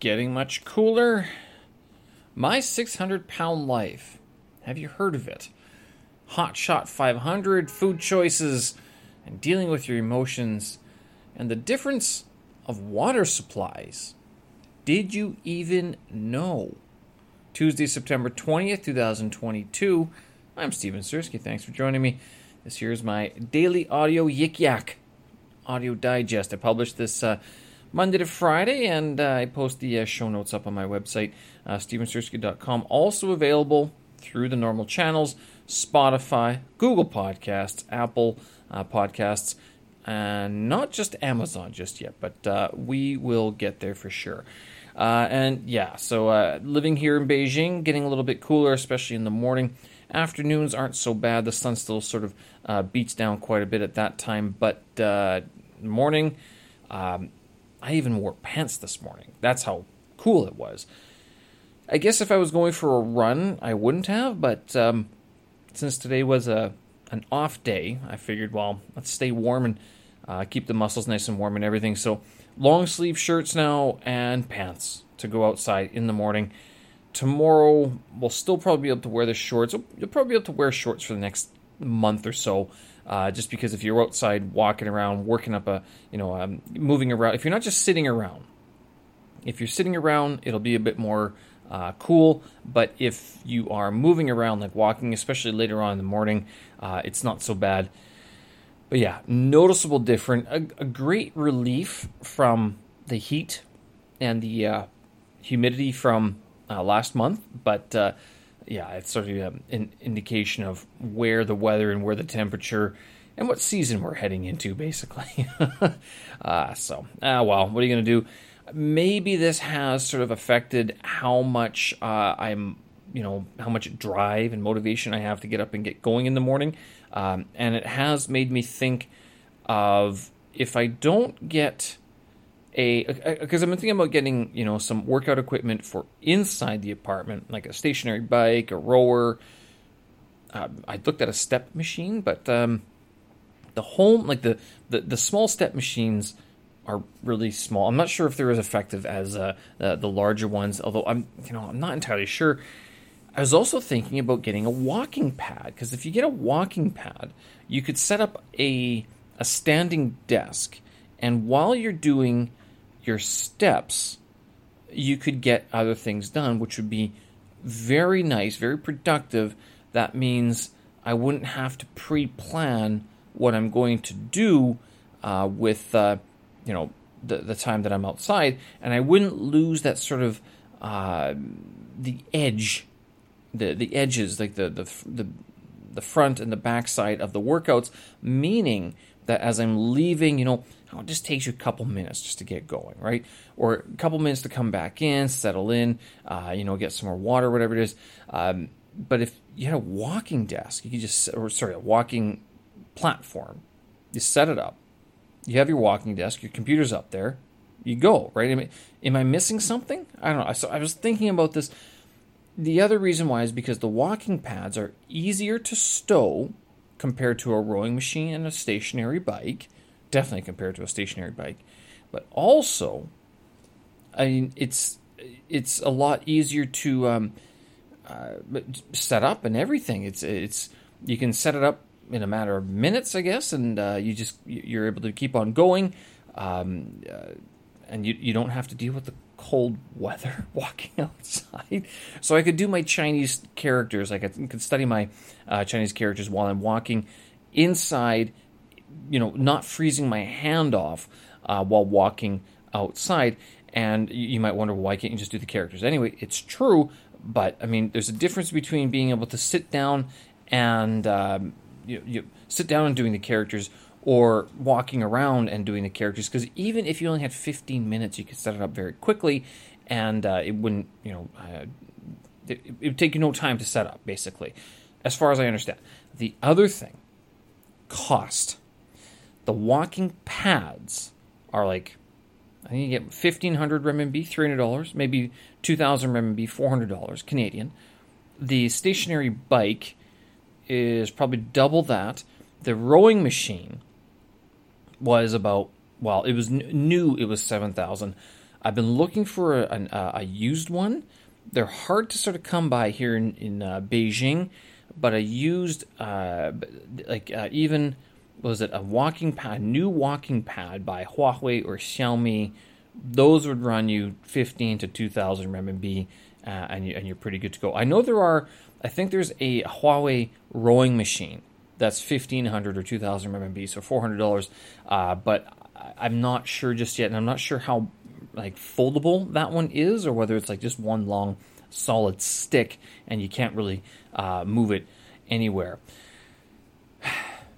getting much cooler? My 600 pound life. Have you heard of it? Hot Shot 500, food choices, and dealing with your emotions, and the difference of water supplies. Did you even know? Tuesday, September 20th, 2022. I'm Steven Sersky. Thanks for joining me. This here is my daily audio yik yak audio digest. I published this uh, Monday to Friday, and uh, I post the uh, show notes up on my website, uh, stevensersky.com. Also available through the normal channels Spotify, Google Podcasts, Apple uh, Podcasts, and not just Amazon just yet, but uh, we will get there for sure. Uh, and yeah, so living here in Beijing, getting a little bit cooler, especially in the morning. Afternoons aren't so bad. The sun still sort of uh, beats down quite a bit at that time, but uh, morning, um, I even wore pants this morning. That's how cool it was. I guess if I was going for a run, I wouldn't have, but um, since today was a an off day, I figured, well, let's stay warm and uh, keep the muscles nice and warm and everything. So long sleeve shirts now and pants to go outside in the morning. Tomorrow we'll still probably be able to wear the shorts. You'll probably be able to wear shorts for the next month or so. Uh, just because if you're outside walking around, working up a, you know, um, moving around, if you're not just sitting around, if you're sitting around, it'll be a bit more uh, cool. But if you are moving around, like walking, especially later on in the morning, uh, it's not so bad. But yeah, noticeable different. A, a great relief from the heat and the uh, humidity from uh, last month. But uh, yeah, it's sort of an indication of where the weather and where the temperature and what season we're heading into, basically. uh, so, uh, well, what are you going to do? Maybe this has sort of affected how much uh, I'm, you know, how much drive and motivation I have to get up and get going in the morning. Um, and it has made me think of if I don't get a because I've been thinking about getting you know some workout equipment for inside the apartment, like a stationary bike, a rower. Uh, I looked at a step machine, but um, the home like the, the the small step machines are really small. I'm not sure if they're as effective as uh, the, the larger ones, although I'm you know I'm not entirely sure. I was also thinking about getting a walking pad because if you get a walking pad, you could set up a a standing desk, and while you're doing your steps, you could get other things done, which would be very nice, very productive. That means I wouldn't have to pre-plan what I'm going to do uh, with uh, you know the the time that I'm outside, and I wouldn't lose that sort of uh, the edge the the edges, like the the the the front and the back side of the workouts, meaning that as I'm leaving, you know, oh, it just takes you a couple minutes just to get going, right? Or a couple minutes to come back in, settle in, uh, you know, get some more water, whatever it is. Um, but if you had a walking desk, you could just, or sorry, a walking platform, you set it up. You have your walking desk, your computer's up there, you go, right? Am I, am I missing something? I don't know. So I was thinking about this the other reason why is because the walking pads are easier to stow compared to a rowing machine and a stationary bike, definitely compared to a stationary bike. But also, I mean, it's it's a lot easier to um, uh, set up and everything. It's it's you can set it up in a matter of minutes, I guess, and uh, you just you're able to keep on going, um, uh, and you you don't have to deal with the cold weather walking outside. So I could do my Chinese characters. I could, could study my uh, Chinese characters while I'm walking inside, you know, not freezing my hand off uh, while walking outside. And you might wonder, why can't you just do the characters? Anyway, it's true, but I mean, there's a difference between being able to sit down and um, you, you sit down and doing the characters or walking around and doing the characters because even if you only had 15 minutes you could set it up very quickly and uh, it wouldn't you know uh, it, it, would take you no time to set up basically as far as i understand. The other thing cost. The walking pads are like i think you get 1500 renminbi $300 maybe 2000 renminbi $400 canadian. The stationary bike is probably double that. The rowing machine was about well, it was new. It was seven thousand. I've been looking for a, a, a used one. They're hard to sort of come by here in, in uh, Beijing, but a used, uh, like uh, even, was it a walking pad, new walking pad by Huawei or Xiaomi, those would run you 15 to 2,000 renminbi, uh, and, you, and you're pretty good to go. I know there are, I think there's a Huawei rowing machine that's 1500 or 2000 RMB, so $400. Uh, but I'm not sure just yet, and I'm not sure how like foldable that one is, or whether it's like just one long solid stick and you can't really uh, move it anywhere.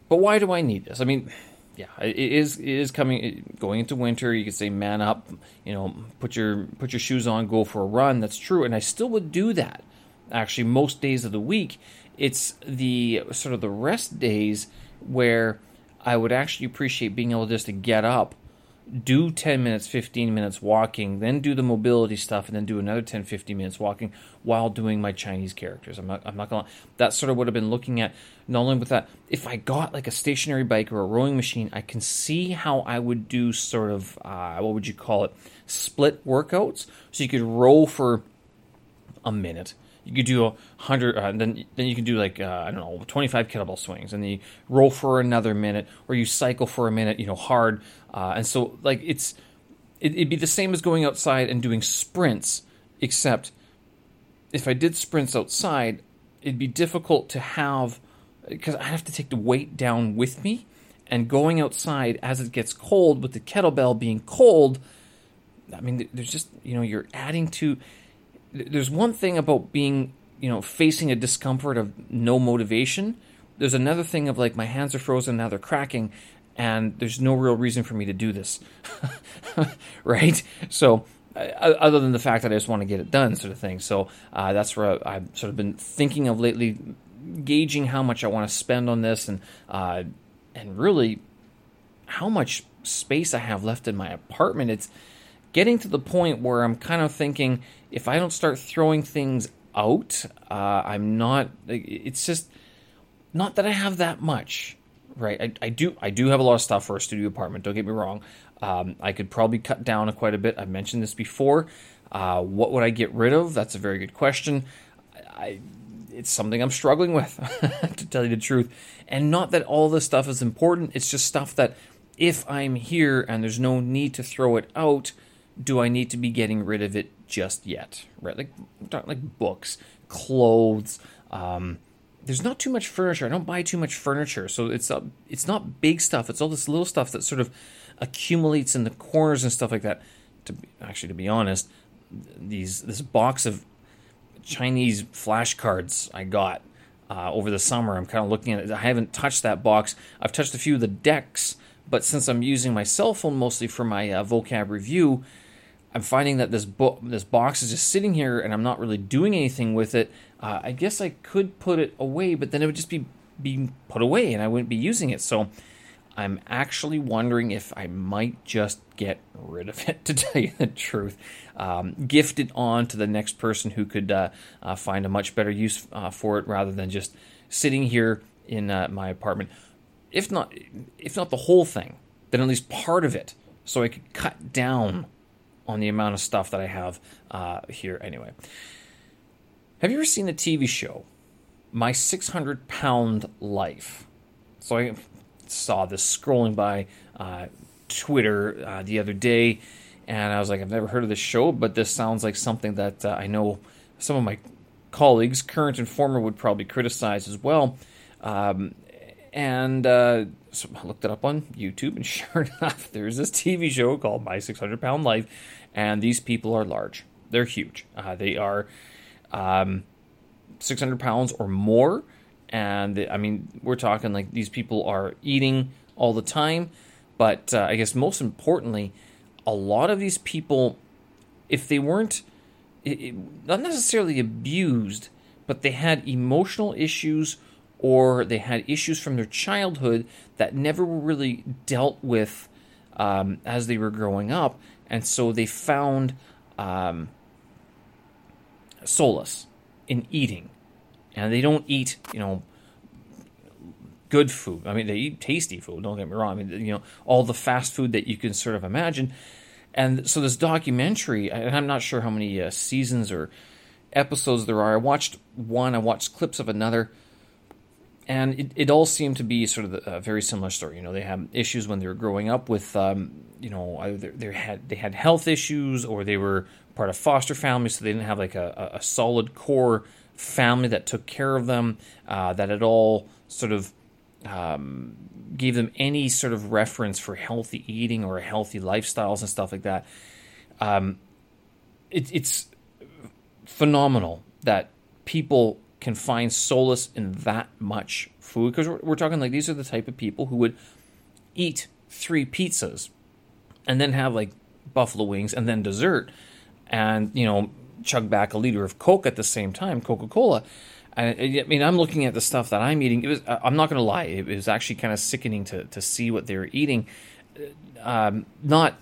But why do I need this? I mean, yeah, it is it is coming going into winter. You could say man up, you know, put your put your shoes on, go for a run. That's true, and I still would do that. Actually, most days of the week, it's the sort of the rest days where I would actually appreciate being able just to get up, do 10 minutes, 15 minutes walking, then do the mobility stuff, and then do another 10, 15 minutes walking while doing my Chinese characters. I'm not, I'm not gonna, that's sort of what I've been looking at. Not only with that, if I got like a stationary bike or a rowing machine, I can see how I would do sort of, uh, what would you call it, split workouts. So you could row for a minute you could do a hundred, uh, then then you can do like uh, I don't know, twenty five kettlebell swings, and then you roll for another minute, or you cycle for a minute, you know, hard, uh, and so like it's it, it'd be the same as going outside and doing sprints, except if I did sprints outside, it'd be difficult to have because I have to take the weight down with me, and going outside as it gets cold with the kettlebell being cold. I mean, there's just you know you're adding to there's one thing about being, you know, facing a discomfort of no motivation. There's another thing of like my hands are frozen now they're cracking, and there's no real reason for me to do this, right? So other than the fact that I just want to get it done, sort of thing. So uh, that's where I've sort of been thinking of lately, gauging how much I want to spend on this, and uh, and really how much space I have left in my apartment. It's getting to the point where I'm kind of thinking if I don't start throwing things out, uh, I'm not. It's just not that I have that much, right? I, I, do. I do have a lot of stuff for a studio apartment. Don't get me wrong. Um, I could probably cut down quite a bit. I've mentioned this before. Uh, what would I get rid of? That's a very good question. I, it's something I'm struggling with, to tell you the truth. And not that all this stuff is important. It's just stuff that if I'm here and there's no need to throw it out, do I need to be getting rid of it just yet? Right, like like books, clothes. Um, there's not too much furniture. I don't buy too much furniture, so it's it's not big stuff. It's all this little stuff that sort of accumulates in the corners and stuff like that. To be, actually, to be honest, these this box of Chinese flashcards I got uh, over the summer. I'm kind of looking at it. I haven't touched that box. I've touched a few of the decks, but since I'm using my cell phone mostly for my uh, vocab review, I'm finding that this book, this box is just sitting here, and I'm not really doing anything with it. Uh, I guess I could put it away, but then it would just be being put away, and I wouldn't be using it. So I'm actually wondering if I might just get rid of it. To tell you the truth, um, gift it on to the next person who could uh, uh, find a much better use uh, for it, rather than just sitting here in uh, my apartment. If not, if not the whole thing, then at least part of it, so I could cut down on the amount of stuff that I have uh, here anyway. Have you ever seen the TV show, My 600 Pound Life? So I saw this scrolling by uh, Twitter uh, the other day, and I was like, I've never heard of this show, but this sounds like something that uh, I know some of my colleagues, current and former, would probably criticize as well. Um, and uh, so I looked it up on YouTube, and sure enough, there's this TV show called My 600 Pound Life, and these people are large. They're huge. Uh, they are um, 600 pounds or more, and I mean, we're talking like these people are eating all the time. But uh, I guess most importantly, a lot of these people, if they weren't it, not necessarily abused, but they had emotional issues or they had issues from their childhood that never were really dealt with um, as they were growing up, and so they found um, solace in eating, and they don't eat, you know, good food. I mean, they eat tasty food. Don't get me wrong. I mean, you know, all the fast food that you can sort of imagine, And so this documentary, and I'm not sure how many uh, seasons or episodes there are. I watched one, I watched clips of another, and it, it all seemed to be sort of a very similar story. You know, they had issues when they were growing up with, um, you know, either they had they had health issues or they were part of foster families, so they didn't have like a, a solid core family that took care of them, uh, that at all sort of um, gave them any sort of reference for healthy eating or healthy lifestyles and stuff like that. Um, it, it's phenomenal that people can find solace in that much food because we're, we're talking like these are the type of people who would eat three pizzas and then have like buffalo wings and then dessert and you know chug back a liter of coke at the same time coca-cola I, I mean, I'm looking at the stuff that I'm eating. It was, I'm not going to lie, it was actually kind of sickening to, to see what they were eating. Um, not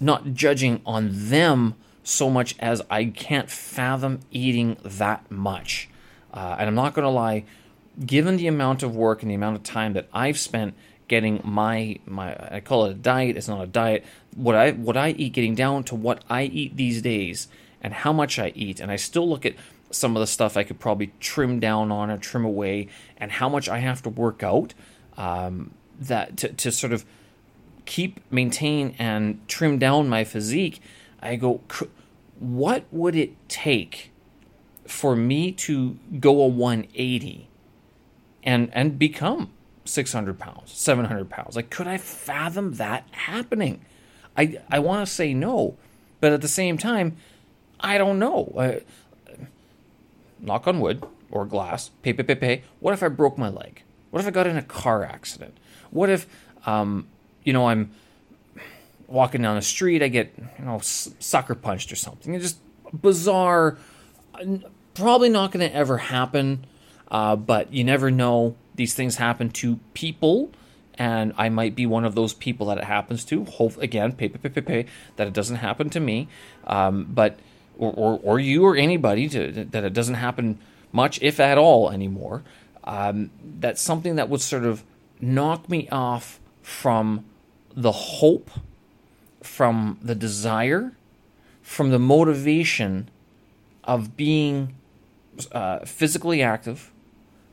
not judging on them so much as I can't fathom eating that much. Uh, and I'm not going to lie, given the amount of work and the amount of time that I've spent getting my my I call it a diet. It's not a diet. What I what I eat, getting down to what I eat these days, and how much I eat, and I still look at some of the stuff I could probably trim down on or trim away, and how much I have to work out um, that to, to sort of keep, maintain, and trim down my physique. I go, what would it take for me to go a 180 and and become 600 pounds, 700 pounds? Like, could I fathom that happening? I I want to say no, but at the same time, I don't know. Uh, knock on wood or glass, pay, pay, pay, pay. What if I broke my leg? What if I got in a car accident? What if, um, you know, I'm walking down the street, I get, you know, sucker punched or something? It's just bizarre. Probably not going to ever happen, uh, but you never know. These things happen to people, and I might be one of those people that it happens to. Hope again, pay, pay, pay, pay, pay, that it doesn't happen to me. Um, but or, or, or you or anybody to, that it doesn't happen much, if at all, anymore. Um, that's something that would sort of knock me off from the hope, from the desire, from the motivation of being uh, physically active,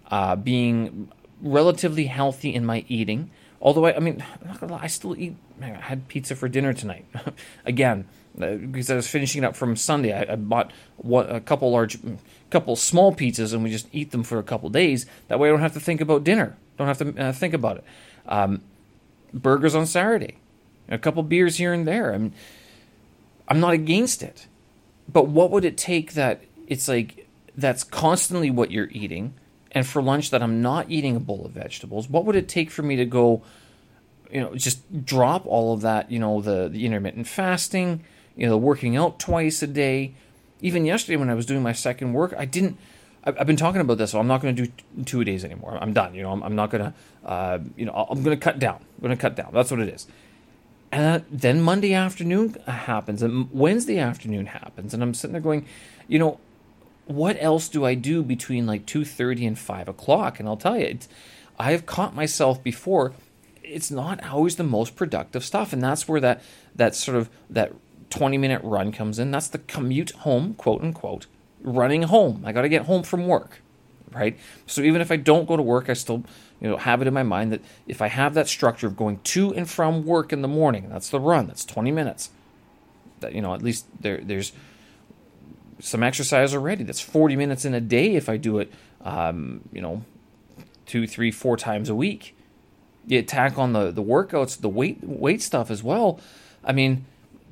uh, being relatively healthy in my eating. Although I, I mean, lie, i still eat. I had pizza for dinner tonight. Again, uh, because I was finishing up from Sunday. I, I bought what, a couple large, couple small pizzas, and we just eat them for a couple days. That way, I don't have to think about dinner. Don't have to uh, think about it. Um, burgers on Saturday, a couple beers here and there. I'm, I'm not against it, but what would it take that it's like that's constantly what you're eating, and for lunch that I'm not eating a bowl of vegetables? What would it take for me to go? you know, just drop all of that, you know, the, the intermittent fasting, you know, working out twice a day. Even yesterday when I was doing my second work, I didn't. I've been talking about this, so I'm not going to do two days anymore. I'm done. You know, I'm, I'm not going to. Uh, you know, I'm going to cut down. I'm going to cut down. That's what it is. And then Monday afternoon happens, and Wednesday afternoon happens, and I'm sitting there going, you know, what else do I do between like two thirty and five o'clock? And I'll tell you, I have caught myself before. It's not always the most productive stuff, and that's where that that sort of that 20 minute run comes in. That's the commute home, quote unquote, running home. I got to get home from work, right? So even if I don't go to work, I still you know have it in my mind that if I have that structure of going to and from work in the morning, that's the run. That's 20 minutes. That you know at least there there's some exercise already. That's 40 minutes in a day if I do it, um, you know, two, three, four times a week. You tack on the the workouts, the weight weight stuff as well. I mean,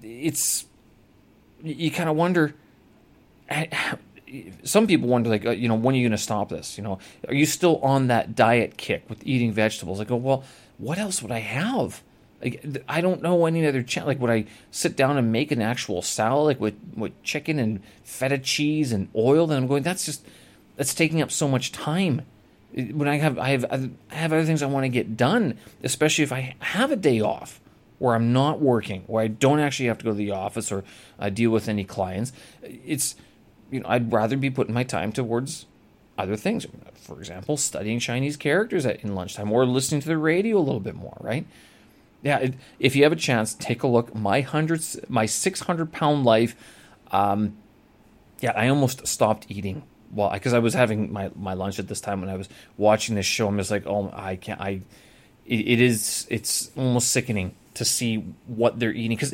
it's you kind of wonder. Some people wonder, like, uh, you know, when are you going to stop this? You know, are you still on that diet kick with eating vegetables? I go, well, what else would I have? Like, I don't know any other chance. Like, would I sit down and make an actual salad, like with with chicken and feta cheese and oil? Then I'm going, that's just that's taking up so much time. When I have I have I have other things I want to get done, especially if I have a day off where I'm not working, where I don't actually have to go to the office or uh, deal with any clients, it's you know I'd rather be putting my time towards other things. For example, studying Chinese characters at, in lunchtime or listening to the radio a little bit more. Right? Yeah, it, if you have a chance, take a look. My hundreds, my 600 pound life. Um, yeah, I almost stopped eating. Well, because I was having my, my lunch at this time when I was watching this show. I'm just like, oh, I can't. I, it, it is. It's almost sickening to see what they're eating because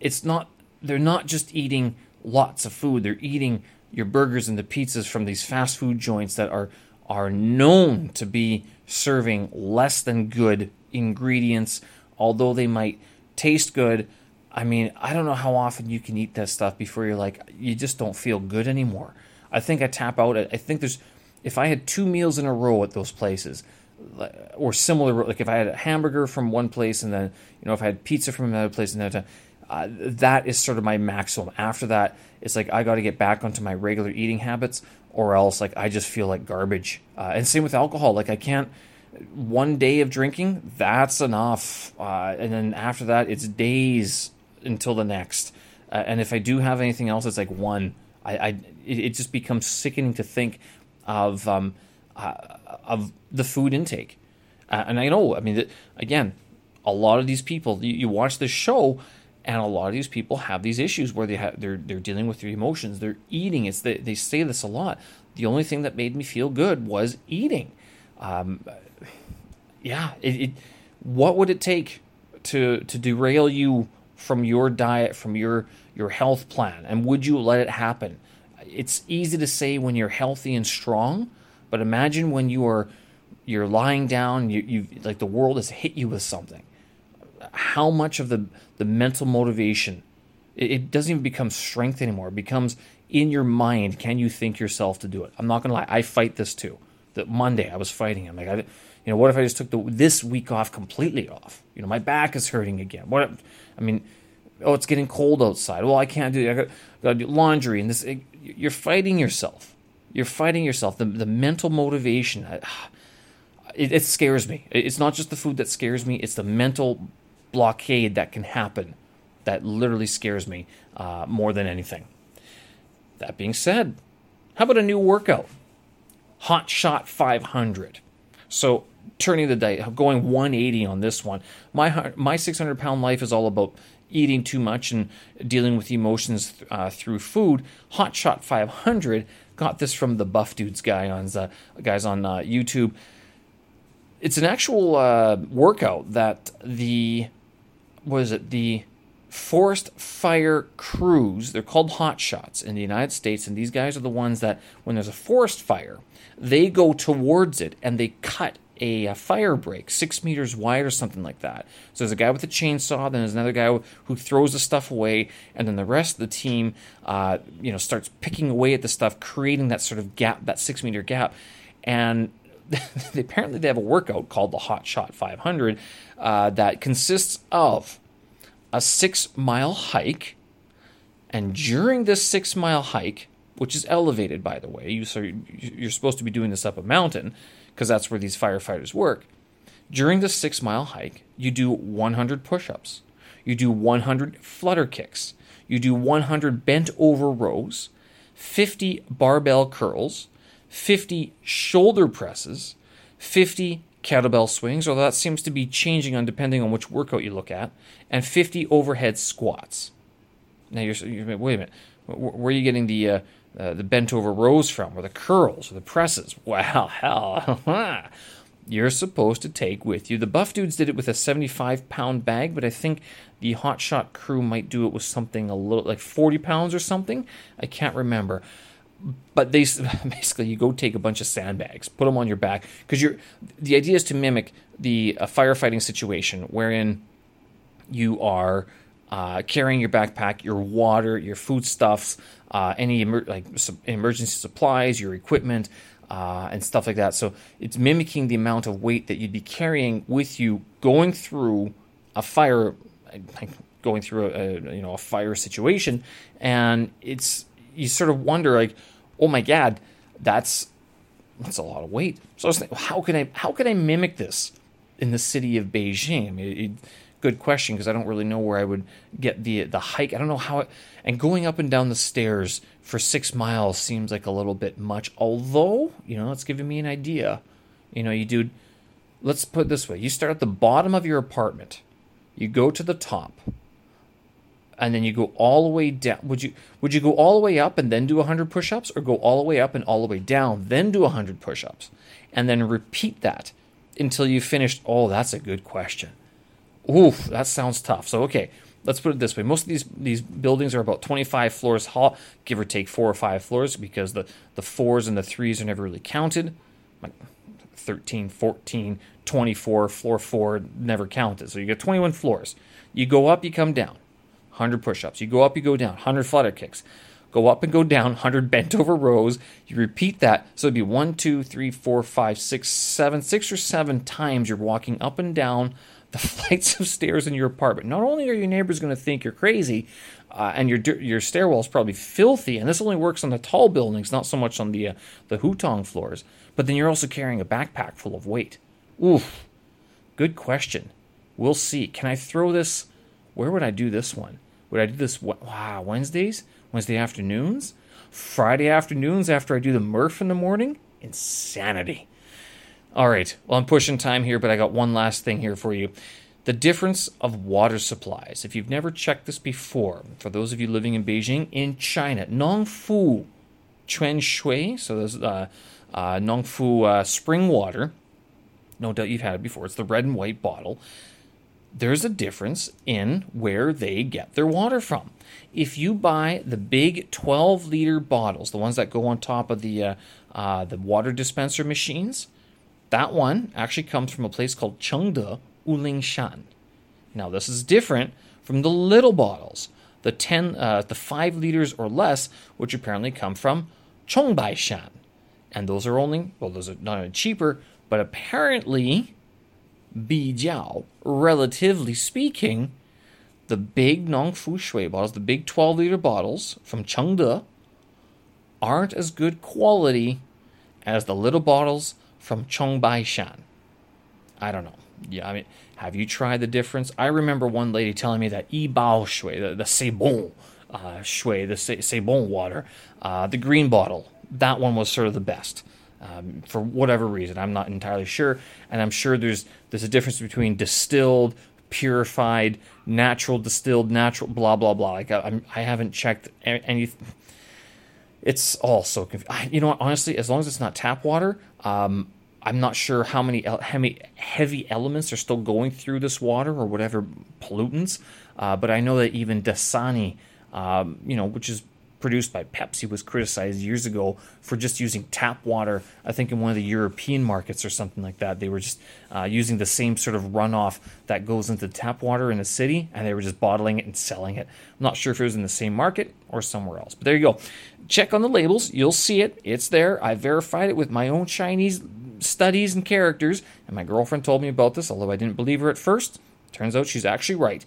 it's not. They're not just eating lots of food. They're eating your burgers and the pizzas from these fast food joints that are are known to be serving less than good ingredients, although they might taste good. I mean, I don't know how often you can eat that stuff before you're like, you just don't feel good anymore. I think I tap out. I think there's, if I had two meals in a row at those places, or similar, like if I had a hamburger from one place and then, you know, if I had pizza from another place and then, uh, that is sort of my maximum. After that, it's like I got to get back onto my regular eating habits, or else like I just feel like garbage. Uh, and same with alcohol. Like I can't. One day of drinking, that's enough. Uh, and then after that, it's days until the next. Uh, and if I do have anything else, it's like one. I, I it, it just becomes sickening to think of um, uh, of the food intake. Uh, and I know, I mean, again, a lot of these people, you, you watch this show and a lot of these people have these issues where they have they're they're dealing with their emotions they're eating it's they, they say this a lot the only thing that made me feel good was eating um, yeah it, it, what would it take to to derail you from your diet from your your health plan? And would you let it happen? It's easy to say when you're healthy and strong but imagine when you are you're lying down you you like the world has hit you with something. How much of the the mental motivation it, it doesn't even become strength anymore. It becomes in your mind can you think yourself to do it? I'm not gonna lie i fight this too. That monday i was fighting i'm like I, you know what if i just took the this week off completely off? You know my back is hurting again. What i mean oh it's getting cold outside. Well i can't do i got, got to do laundry and this it, you're fighting yourself. You're fighting yourself. The, the mental motivation it, it scares me. It's not just the food that scares me. It's the mental blockade that can happen that literally scares me uh, more than anything. That being said, how about a new workout? Hot Shot 500. So turning the diet, going 180 on this one. My my 600 pound life is all about eating too much and dealing with emotions uh, through food. Hot Shot 500 got this from the Buff Dudes guy on uh, guys on uh, YouTube. It's an actual uh, workout that the what is it the forest fire crews they're called hot shots in the united states and these guys are the ones that when there's a forest fire they go towards it and they cut a, a, fire break six meters wide or something like that so there's a guy with a chainsaw then there's another guy who throws the stuff away and then the rest of the team uh, you know starts picking away at the stuff creating that sort of gap that six meter gap and apparently they have a workout called the Hot Shot 500 uh, that consists of a six mile hike. And during this six mile hike, which is elevated, by the way, you, so you're supposed to be doing this up a mountain because that's where these firefighters work. During this six mile hike, you do 100 push ups, you do 100 flutter kicks, you do 100 bent over rows, 50 barbell curls, 50 shoulder presses, 50 kettlebell swings, although that seems to be changing on depending on which workout you look at, and 50 overhead squats. Now you're, you're wait a minute, where are you getting the uh, uh, the bent over rows from, or the curls, or the presses? Well, hell, you're supposed to take with you. The Buff Dudes did it with a 75 pound bag, but I think the Hot Shot crew might do it with something a little like 40 pounds or something. I can't remember but they basically you go take a bunch of sandbags, put them on your back because you're. The idea is to mimic the firefighting situation wherein you are uh, carrying your backpack, your water, your foodstuffs, uh, any emer- like emergency supplies, your equipment, uh, and stuff like that. So it's mimicking the amount of weight that you'd be carrying with you going through a fire, going through a, a you know a fire situation, and it's you sort of wonder like oh my god, that's that's a lot of weight. So I was thinking, how can I how can I mimic this in the city of Beijing? I mean, it, good question because I don't really know where I would get the the hike. I don't know how it, and going up and down the stairs for six miles seems like a little bit much. Although you know, it's giving me an idea. You know, you do. Let's put it this way: you start at the bottom of your apartment, you go to the top, and then you go all the way down. Would you would you go all the way up and then do 100 push-ups or go all the way up and all the way down, then do 100 push-ups and then repeat that until you finished? Oh, that's a good question. Oof, that sounds tough. So okay, let's put it this way. Most of these these buildings are about 25 floors tall, give or take 4 or 5 floors because the the 4s and the 3s are never really counted. Like 13, 14, 24, floor 4 never counted. So you get 21 floors. You go up, you come down. 100 push ups. You go up, you go down, 100 flutter kicks. Go up and go down, 100 bent over rows. You repeat that. So it'd be one, two, three, four, five, six, seven, six or seven times you're walking up and down the flights of stairs in your apartment. Not only are your neighbors going to think you're crazy, uh, and your your stairwell is probably filthy, and this only works on the tall buildings, not so much on the uh, the hutong floors. But then you're also carrying a backpack full of weight. Oof. Good question. We'll see. Can I throw this? Where would I do this one? Would I do this? Wow, Wednesdays, Wednesday afternoons, Friday afternoons after I do the Murph in the morning? Insanity. All right, well, I'm pushing time here, but I got one last thing here for you. The difference of water supplies. If you've never checked this before, for those of you living in Beijing, in China, Nongfu Chuan Shui, so there's uh, uh, Nongfu uh, spring water. No doubt you've had it before. It's the red and white bottle there's a difference in where they get their water from. If you buy the big 12 liter bottles, the ones that go on top of the uh, uh, the water dispenser machines, that one actually comes from a place called Chengde Wulingshan. Now this is different from the little bottles, the 10, uh, the five liters or less, which apparently come from Changbaishan, and those are only well, those are not only cheaper, but apparently 比较, relatively speaking, the big Nongfu Shui bottles, the big 12 liter bottles from Chengde, aren't as good quality as the little bottles from Changbaishan. I don't know. Yeah, I mean, have you tried the difference? I remember one lady telling me that Yibao Shui, the, the C'estbon uh, Shui, the C'estbon water, uh, the green bottle, that one was sort of the best um, for whatever reason. I'm not entirely sure, and I'm sure there's there's a difference between distilled, purified, natural distilled, natural blah blah blah. Like I, I haven't checked any. It's all so confusing. You know what? Honestly, as long as it's not tap water, um, I'm not sure how many, how many heavy elements are still going through this water or whatever pollutants. Uh, but I know that even Dasani, um, you know, which is produced by Pepsi was criticized years ago for just using tap water. I think in one of the European markets or something like that, they were just uh, using the same sort of runoff that goes into tap water in the city, and they were just bottling it and selling it. I'm not sure if it was in the same market or somewhere else, but there you go. Check on the labels; you'll see it. It's there. I verified it with my own Chinese studies and characters, and my girlfriend told me about this, although I didn't believe her at first. Turns out she's actually right.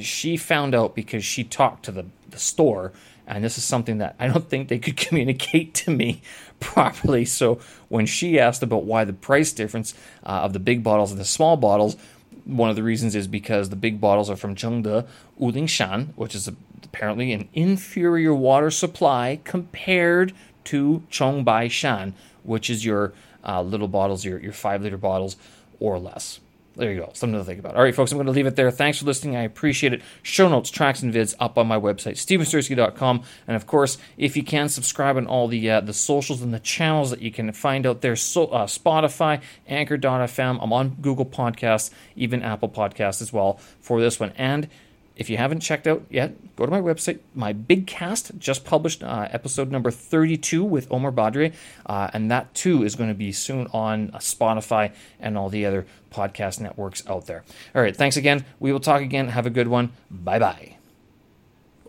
She found out because she talked to the, the store and this is something that I don't think they could communicate to me properly. So when she asked about why the price difference uh, of the big bottles and the small bottles, one of the reasons is because the big bottles are from Chengde Wulingshan, which is a, apparently an inferior water supply compared to Changbaishan, which is your uh, little bottles, your, your five liter bottles or less there you go. Something to think about. All right, folks, I'm going to leave it there. Thanks for listening. I appreciate it. Show notes, tracks, and vids up on my website, stevensersky.com. And of course, if you can, subscribe on all the uh, the socials and the channels that you can find out there. So, uh, Spotify, Anchor.fm. I'm on Google Podcasts, even Apple Podcasts as well for this one. And if you haven't checked out yet, go to my website. My big cast just published uh, episode number 32 with Omar Badre, uh, and that too is going to be soon on uh, Spotify and all the other podcast networks out there. All right, thanks again. We will talk again. Have a good one. Bye bye.